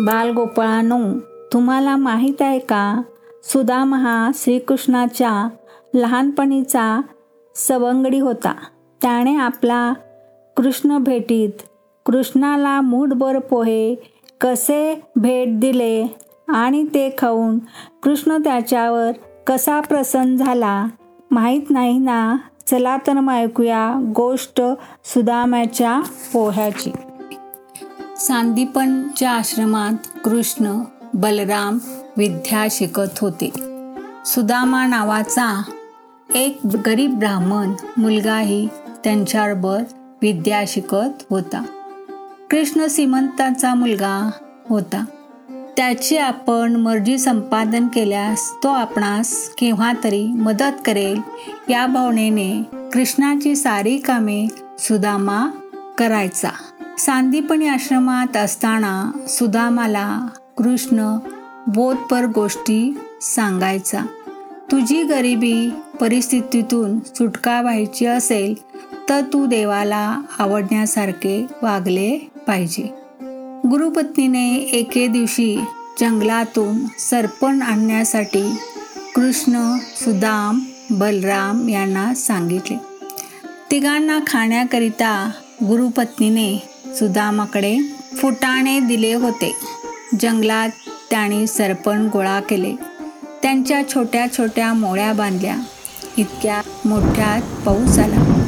बालगोपाळानो तुम्हाला माहीत आहे का? सुदाम हा श्रीकृष्णाच्या लहानपणीचा सवंगडी होता. त्याने आपला कृष्ण भेटीत कृष्णाला मूठभर पोहे कसे भेट दिले आणि ते खाऊन कृष्ण त्याच्यावर कसा प्रसन्न झाला? माहीत नाही ना? चला तर मग ऐकूया गोष्ट सुदामाच्या पोह्याची. सांदीपनच्या आश्रमात कृष्ण बलराम विद्या शिकत होते. सुदामा नावाचा एक गरीब ब्राह्मण मुलगाही त्यांच्याबरोबर विद्या शिकत होता. कृष्ण श्रीमंताचा मुलगा होता. त्याची आपण मर्जी संपादन केल्यास तो आपणास केव्हा तरी मदत करेल या भावनेने कृष्णाची सारी कामे सुदामा करायचा. सांदीपणी आश्रमात असताना सुदामाला कृष्ण बोधपर गोष्टी सांगायचा. तुझी गरिबी परिस्थितीतून सुटका व्हायची असेल तर तू देवाला आवडण्यासारखे वागले पाहिजे. गुरुपत्नीने एके दिवशी जंगलातून सरपण आणण्यासाठी कृष्ण सुदाम बलराम यांना सांगितले. तिघांना खाण्याकरिता गुरुपत्नीने सुदामाकडे फुटाणे दिले होते. जंगलात त्याने सरपण गोळा केले. त्यांच्या छोट्या छोट्या मोळ्या बांधल्या. इतक्या मोठ्यात पाऊस आला.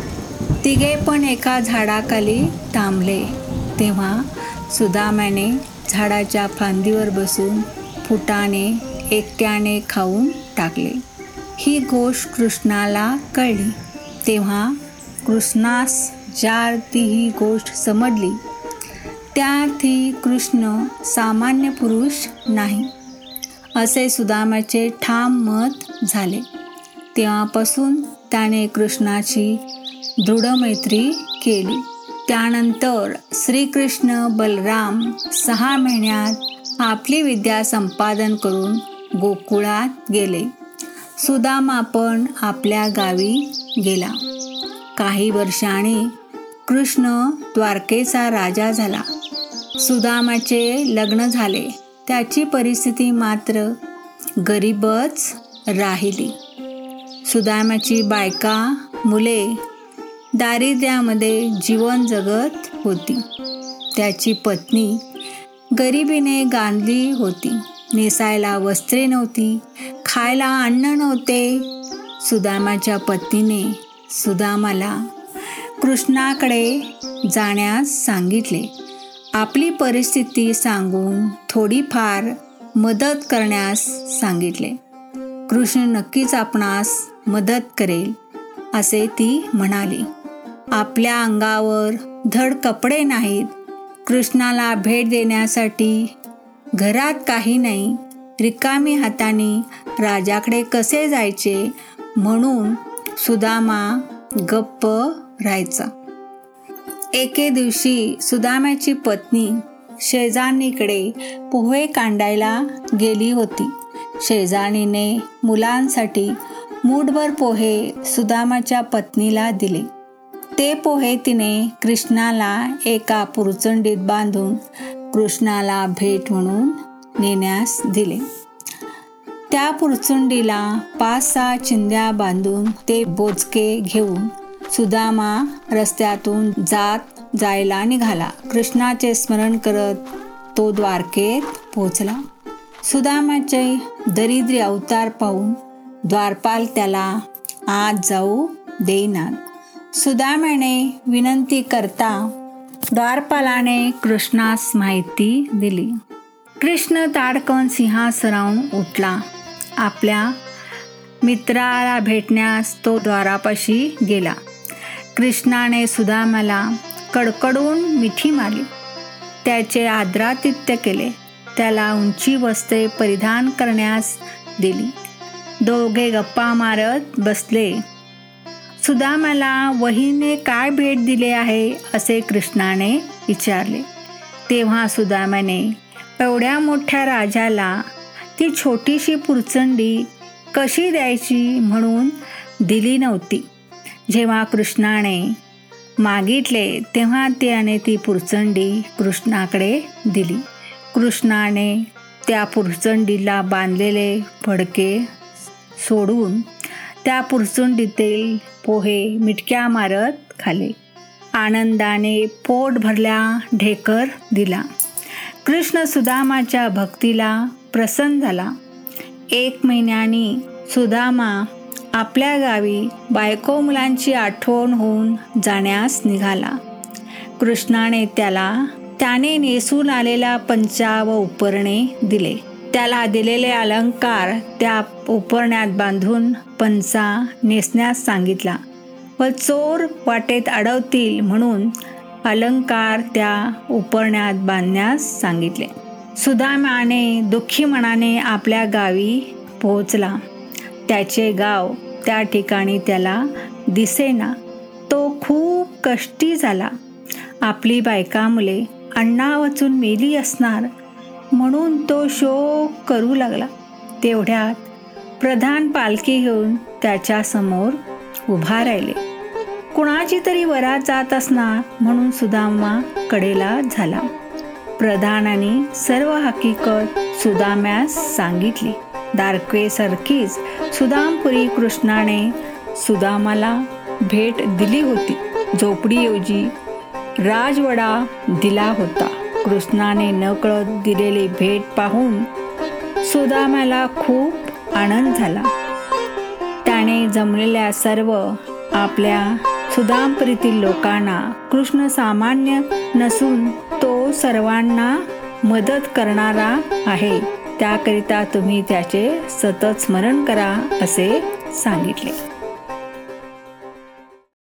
तिघे पण एका झाडाखाली थांबले. तेव्हा सुदामाने झाडाच्या फांदीवर बसून फुटाने एकट्याने खाऊन टाकले. ही गोष्ट कृष्णाला कळली. तेव्हा कृष्णास ज्या अर्थी ही गोष्ट समजली त्या अर्थी कृष्ण सामान्य पुरुष नाही असे सुदामाचे ठाम मत झाले. तेव्हापासून त्याने कृष्णाची दृढ मैत्री केली. त्यानंतर श्रीकृष्ण बलराम सहा महिन्यात आपली विद्या संपादन करून गोकुळात गेले. सुदामा पण आपल्या गावी गेला. काही वर्षांनी कृष्ण द्वारकेचा राजा झाला. सुदामाचे लग्न झाले. त्याची परिस्थिती मात्र गरीबच राहिली. सुदामाची बायका मुले दारिद्र्यामध्ये जीवन जगत होती. त्याची पत्नी गरिबीने गांधली होती. नेसायला वस्त्रे नव्हती. खायला अन्न नव्हते. सुदामाच्या पत्नीने सुदामाला कृष्णाकडे जाण्यास सांगितले. आपली परिस्थिती सांगून थोडीफार मदत करण्यास सांगितले. कृष्ण नक्कीच आपणास मदत करेल असे ती म्हणाली. आपल्या अंगावर धड कपडे नाहीत. कृष्णाला भेट देण्यासाठी घरात काही नाही. रिकामी हाताने राजाकडे कसे जायचे म्हणून सुदामा गप्प राहायचा. एके दिवशी सुदाम्याची पत्नी शेजारणीकडे पोहे कांडायला गेली होती. शेजारणीने मुलांसाठी मूठभर पोहे सुदामाच्या पत्नीला दिले. ते पोहे तिने कृष्णाला एका पुरचंडीत बांधून कृष्णाला भेट म्हणून नेण्यास दिले. त्या पुरचुंडीला पाच सहा चिंध्या बांधून ते बोचके घेऊन सुदामा रस्त्यातून जात जायला निघाला. कृष्णाचे स्मरण करत तो द्वारकेत पोचला सुदामाचे दरिद्री अवतार पाहून द्वारपाल त्याला आत जाऊ देईनात. सुदामाने विनंती करता द्वारपालाने कृष्णास माहिती दिली. कृष्ण ताडकन सिंहासनावून उठला. आपल्या मित्राला भेटण्यास तो द्वारापाशी गेला. कृष्णाने सुदामाला कडकडून मिठी मारली. त्याचे आदरातिथ्य केले. त्याला उंची वस्त्रे परिधान करण्यास दिली. दोघे गप्पा मारत बसले. सुदामाला वहीने काय भेट दिले आहे असे कृष्णाने विचारले. तेव्हा सुदामाने एवढ्या मोठ्या राजाला ती छोटीशी पुरचंडी कशी द्यायची म्हणून दिली नव्हती. जेव्हा कृष्णाने मागितले तेव्हा त्याने ती पुरचंडी कृष्णाकडे दिली. कृष्णाने त्या पुरचंडीला बांधलेले फडके सोडून त्या पुरचुंडीतील पोहे मिटक्या मारत खाले. आनंदाने पोट भरल्या ढेकर दिला. कृष्ण सुदामाच्या भक्तीला प्रसन्न झाला. एक महिन्याने सुदामा आपल्या गावी बायको मुलांची आठवण होऊन जाण्यास निघाला. कृष्णाने त्याला त्याने नेसून आलेला पंचा व उपरणे दिले. त्याला दिलेले अलंकार त्या उपरण्यात बांधून पंचा नेसण्यास सांगितला व चोर वाटेत अडवतील म्हणून अलंकार त्या उपरण्यात बांधण्यास सांगितले. सुदामाने दुःखी मनाने आपल्या गावी पोहोचला. त्याचे गाव त्या ठिकाणी त्याला दिसेना. तो खूप कष्टी झाला. आपली बायका मुले अण्णा वाचून मेली असणार म्हणून तो शोक करू लागला. तेवढ्यात प्रधान पालखी घेऊन त्याच्यासमोर उभा राहिले. कुणाची तरी वरात जात असणार म्हणून सुदामा कडेला झाला. प्रधानाने सर्व हकीकत सुदाम्यास सांगितली. दारकेसारखीच सुदामपुरी कृष्णाने सुदामाला भेट दिली होती. झोपडीऐवजी राजवडा दिला होता. कृष्णाने नकळत दिलेली भेट पाहून सुदामाला खूप आनंद झाला. त्याने जमलेल्या सर्व आपल्या सुदामपुरीतील लोकांना कृष्ण सामान्य नसून तो सर्वांना मदत करणारा आहे. त्याकरिता तुम्ही त्याचे सतत स्मरण करा असे सांगितले.